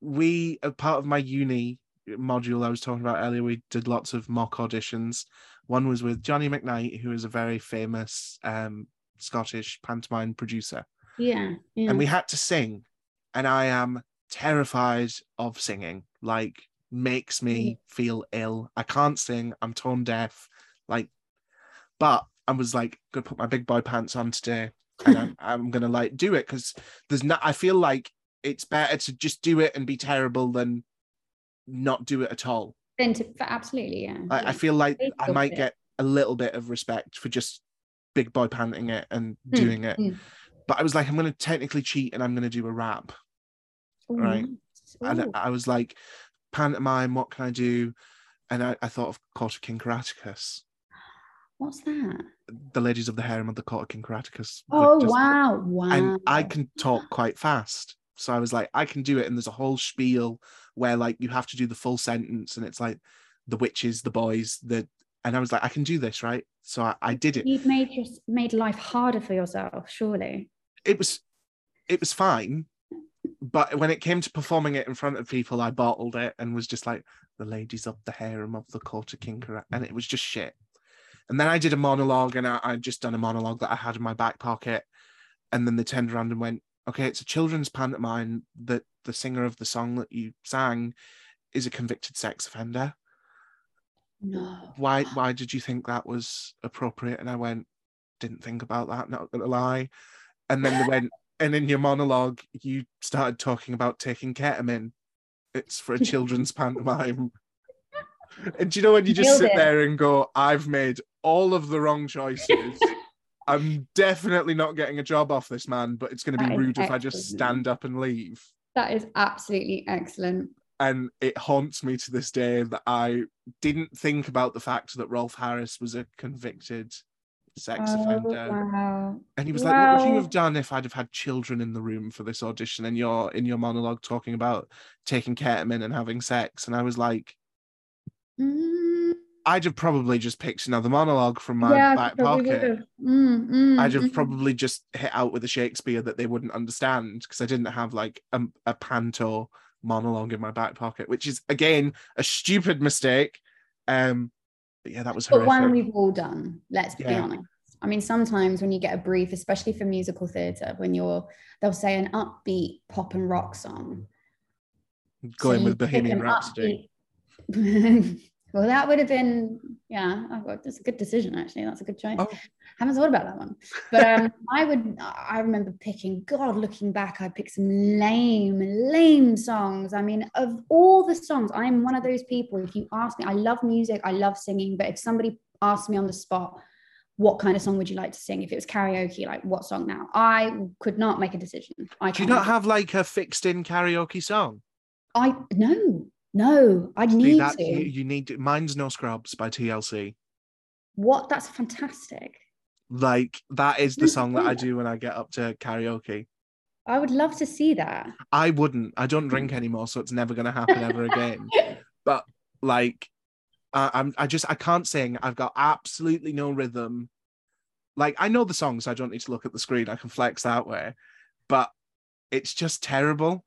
we, a part of my uni module I was talking about earlier, we did lots of mock auditions. One was with Johnny McKnight, who is a very famous um, Scottish pantomime producer, Yeah. yeah. and we had to sing. And I am terrified of singing. Like, makes me feel ill. I can't sing. I'm tone deaf. Like, but I was like, gonna put my big boy pants on today, and I'm, I'm gonna like do it because there's not. I feel like it's better to just do it and be terrible than not do it at all. then to, for absolutely, yeah. I. I feel like I might get a little bit of respect for just big boy panting it and Mm, doing it. mm. But I was like, I'm gonna technically cheat and I'm gonna do a rap. Ooh, right. nice. And I, I was like, pantomime, what can I do? And I, I thought of Court of King Caractacus. What's that? The ladies of the harem of the Court of King Caractacus. Oh just- wow! Wow. and I can talk quite fast. So I was like, I can do it. And there's a whole spiel where like you have to do the full sentence, and it's like the witches, the boys, the and I was like, I can do this, right? So I, I did it. You've made just made life harder for yourself, surely. It was it was fine. But when it came to performing it in front of people, I bottled it and was just like, the ladies of the harem of the court of King Kara-" and it was just shit. And then I did a monologue and I, I'd just done a monologue that I had in my back pocket. And then they turned around and went, okay, it's a children's pantomime that the singer of the song that you sang is a convicted sex offender. No. Why why did you think that was appropriate? And I went, didn't think about that, not gonna lie. And then they went, and in your monologue, you started talking about taking ketamine. It's for a children's pantomime. And do you know when you just Nailed sit it. there and go, I've made all of the wrong choices. I'm definitely not getting a job off this man, but it's going to be rude if I just stand up and leave. That is absolutely excellent. And it haunts me to this day that I didn't think about the fact that Rolf Harris was a convicted sex Oh, offender. wow. And he was like, "What would you have done if I'd have had children in the room for this audition?" And you're in your monologue talking about taking ketamine and having sex, and I was like, Mm, "I'd have probably just picked another monologue from my yeah, back pocket. Mm, mm, I'd have mm. probably just hit out with a Shakespeare that they wouldn't understand because I didn't have like a, a panto monologue in my back pocket, which is again a stupid mistake. Um, but yeah, that was But one we've all done, let's be honest. I mean, sometimes when you get a brief, especially for musical theatre, when you're, they'll say an upbeat pop and rock song. Going So with Bohemian an Rhapsody. well, that would have been, yeah, oh, God, that's a good decision, actually. That's a good choice. Oh. Haven't thought about that one. But um, I would, I remember picking, God, looking back, I picked some lame, lame songs. I mean, of all the songs, I'm one of those people, if you ask me, I love music, I love singing, but if somebody asked me on the spot, what kind of song would you like to sing? If it was karaoke, like what song now? I could not make a decision. I Do you not have like a fixed in karaoke song? I no, no, I See, need that to. you, you need to, mine's no scrubs by TLC. What? That's fantastic. Like that is the song that I do when I get up to karaoke. I would love to see that. I wouldn't. I don't drink anymore, so it's never gonna happen ever again. But like, I, I'm I just I can't sing. I've got absolutely no rhythm. Like I know the songs. I don't need to look at the screen. I can flex that way, but it's just terrible.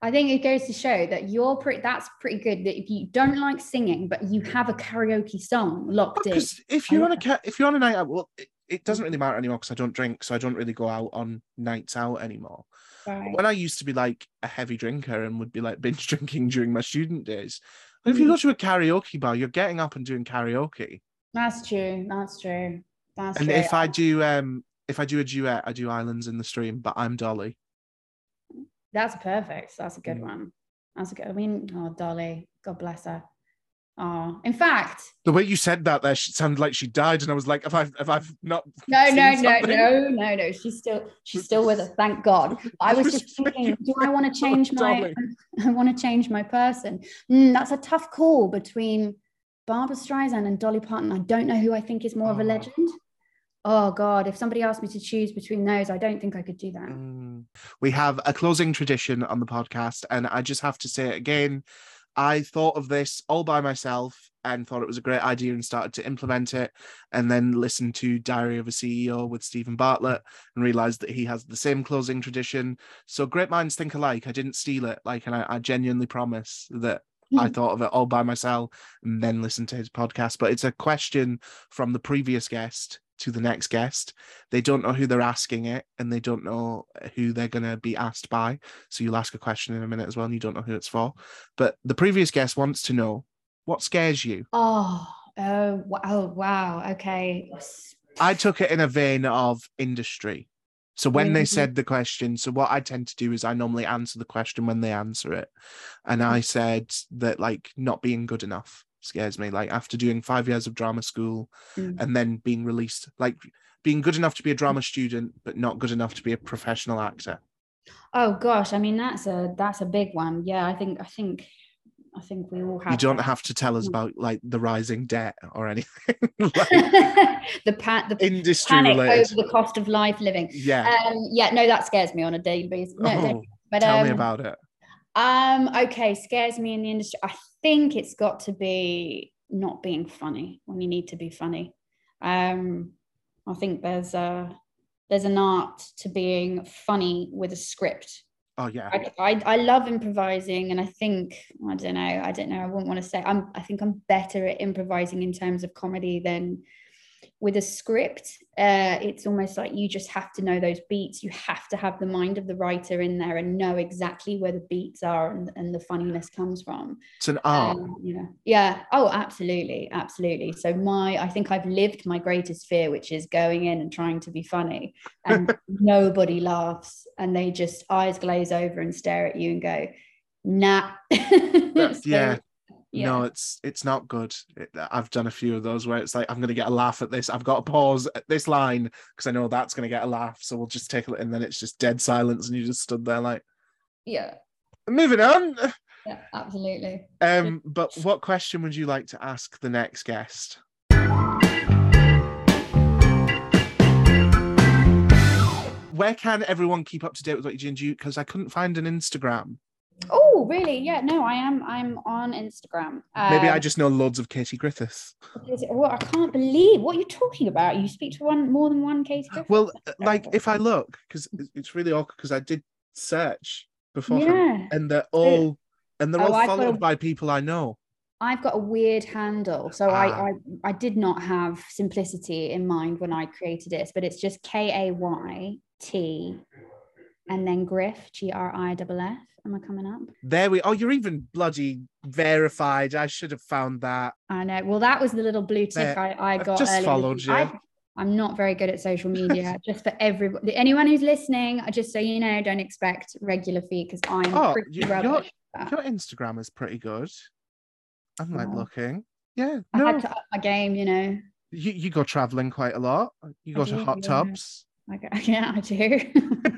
I think it goes to show that you're pretty. That's pretty good. That if you don't like singing, but you have a karaoke song locked in. Because if you're on a if you're on a night out, well, it, it doesn't really matter anymore because I don't drink, so I don't really go out on nights out anymore. Right. when I used to be like a heavy drinker and would be like binge drinking during my student days, If you go to a karaoke bar, you're getting up and doing karaoke. That's true. That's true. That's And true. if I do um if I do a duet, I do Islands in the Stream, but I'm Dolly. That's perfect. That's a good Mm. one. That's a good. I mean, oh, Dolly, God bless her. Oh, in fact, The way you said that there, she sounded like she died, and I was like, if I, have if I've not?" no, no, no, no, no, no. She's still, she's still with us. Thank God. I was just thinking, do I want to change my? I want to change my person. Mm, that's a tough call between Barbra Streisand and Dolly Parton. I don't know who I think is more of a Oh. legend. Oh God, if somebody asked me to choose between those, I don't think I could do that. Mm. We have a closing tradition on the podcast, and I just have to say it again. I thought of this all by myself and thought it was a great idea and started to implement it, and then listened to Diary of a CEO with Steven Bartlett and realized that he has the same closing tradition. So great minds think alike. I didn't steal it, like, and I, I genuinely promise that I Hmm. thought of it all by myself and then listened to his podcast. But it's a question from the previous guest to the next guest. They don't know who they're asking it and they don't know who they're going to be asked by. So you'll ask a question in a minute as well and you don't know who it's for. But the previous guest wants to know what scares you. Oh, oh, oh, wow. Okay. I took it in a vein of industry. So when they Mhm. said the question, so what I tend to do is I normally answer the question when they answer it. And I said that like not being good enough scares me. Like after doing five years of drama school Mm. and then being released, like being good enough to be a drama student, but not good enough to be a professional actor. Oh gosh, I mean that's a that's a big one. Yeah, I think I think I think we all have. You don't that. have to tell us Mm. about like the rising debt or anything. like the pa- the industry panic related. over the cost of life living. Yeah. Um, yeah, no, that scares me on a daily basis. No, Oh, but tell um, me about it. Um, okay, scares me in the industry. I think it's got to be not being funny when you need to be funny. Um, I think there's a there's an art to being funny with a script. Oh yeah. I, I, I love improvising, and I think I don't know. I don't know. I wouldn't want to say I'm. I think I'm better at improvising in terms of comedy than with a script. Uh, it's almost like you just have to know those beats. You have to have the mind of the writer in there and know exactly where the beats are and, and the funniness comes from. It's an art. Um, yeah, yeah. Oh, absolutely, absolutely. So my, I think I've lived my greatest fear, which is going in and trying to be funny, and nobody laughs, and they just eyes glaze over and stare at you and go, "Nah." That- yeah. Yeah. No, it's it's not good. It, I've done a few of those where it's like I'm going to get a laugh at this. I've got to pause at this line because I know that's going to get a laugh. So we'll just take it, and then it's just dead silence, and you just stood there like, yeah, moving on. yeah, absolutely. Um, but what question would you like to ask the next guest? Where can everyone keep up to date with what you do? Because I couldn't find an Instagram. Oh, really? Yeah. No, I am. I'm on Instagram. Maybe I Um, just know loads of Katie Griffiths. Well, I can't believe what you're talking about. You speak to one more than one Katie Griffiths? Well, like if I look, because it's really awkward because I did search before, yeah, and they're all and they're Oh, all I've followed a- by people I know. I've got a weird handle, so Ah. I, I I did not have simplicity in mind when I created it, but it's just K A Y T, and then Griff G R I F F. Am I coming up? There we. Oh, you're even bloody verified. I should have found that. I know. Well, that was the little blue tick. I, I I've got. just earlier. followed you. I, I'm not very good at social media. just for everybody, anyone who's listening, I just so you know, don't expect regular feed because I'm Oh, pretty you- rubbish. that. Your Instagram is pretty good. I'm like Oh. looking. Yeah, I no, had to up my game, you know. you, you go traveling quite a lot. You I go to hot yeah. tubs. I go, yeah, I do.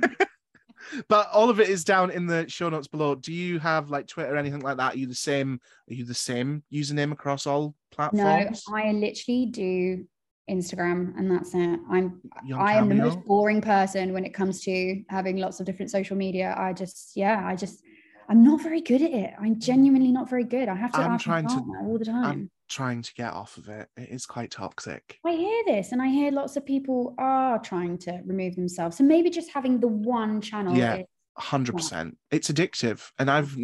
But all of it is down in the show notes below. Do you have like Twitter or anything like that? Are you the same? Are you the same username across all platforms? no. I literally do Instagram and that's it. I'm I am the most boring person when it comes to having lots of different social media. I just yeah, I just I'm not very good at it. I'm genuinely not very good. I have to I'm ask my trying to- all the time. I'm trying to get off of it. It is quite toxic. I hear this and I hear lots of people are trying to remove themselves. So maybe just having the one channel. Yeah. is- hundred percent. It's addictive, and I've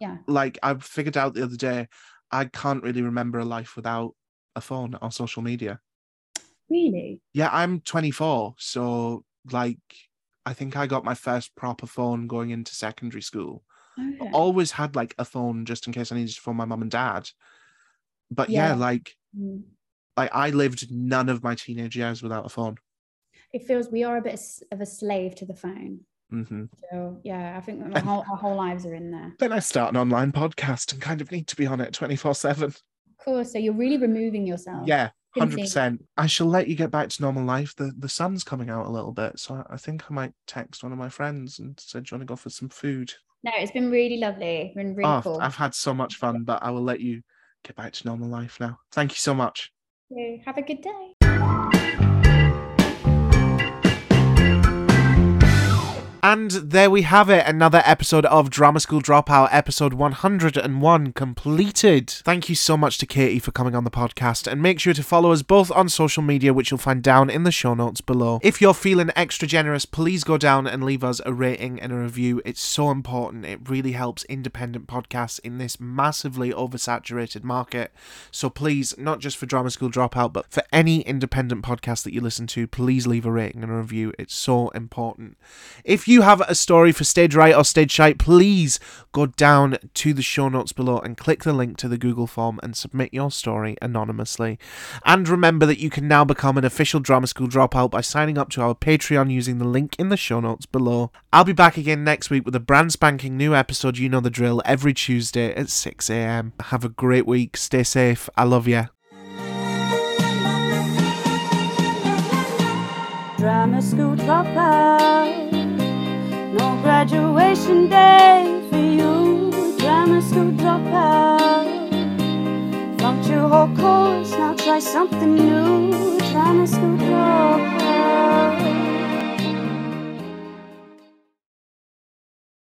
Yeah. like I've figured out the other day. I can't really remember a life without a phone or social media. really. Yeah, I'm 24, so like I think I got my first proper phone going into secondary school. Okay. always had like a phone just in case I needed to phone my mum and dad. But yeah, Yeah. like Mm. like I lived none of my teenage years without a phone. It feels we are a bit of a slave to the phone. hmm So yeah, I think our whole, our whole lives are in there. Then I start an online podcast and kind of need to be on it 24 7. Of course. So you're really removing yourself. Yeah, Hundred percent. I shall let you get back to normal life. The the sun's coming out a little bit, so I, I think I might text one of my friends and say, "Do you want to go for some food?" No, it's been really lovely. It's been really oh, cool. I've had so much fun, but I will let you get back to normal life now. Thank you so much. Have a good day. And there we have it, another episode of Drama School Dropout, episode 101 completed. Thank you so much to Katie for coming on the podcast, and make sure to follow us both on social media, which you'll find down in the show notes below. If you're feeling extra generous, please go down and leave us a rating and a review. It's so important. It really helps independent podcasts in this massively oversaturated market. So please, not just for Drama School Dropout, but for any independent podcast that you listen to, please leave a rating and a review. It's so important. If you have a story for Stage Right or Stage Shite, please go down to the show notes below and click the link to the Google form and submit your story anonymously. And remember that you can now become an official Drama School Dropout by signing up to our Patreon using the link in the show notes below. I'll be back again next week with a brand spanking new episode, you know the drill, every Tuesday at 6am. Have a great week. Stay safe. I love you. Drama school dropout. No graduation day for you. Drama school dropout. Flunked your whole course, now try something new. Drama school dropout.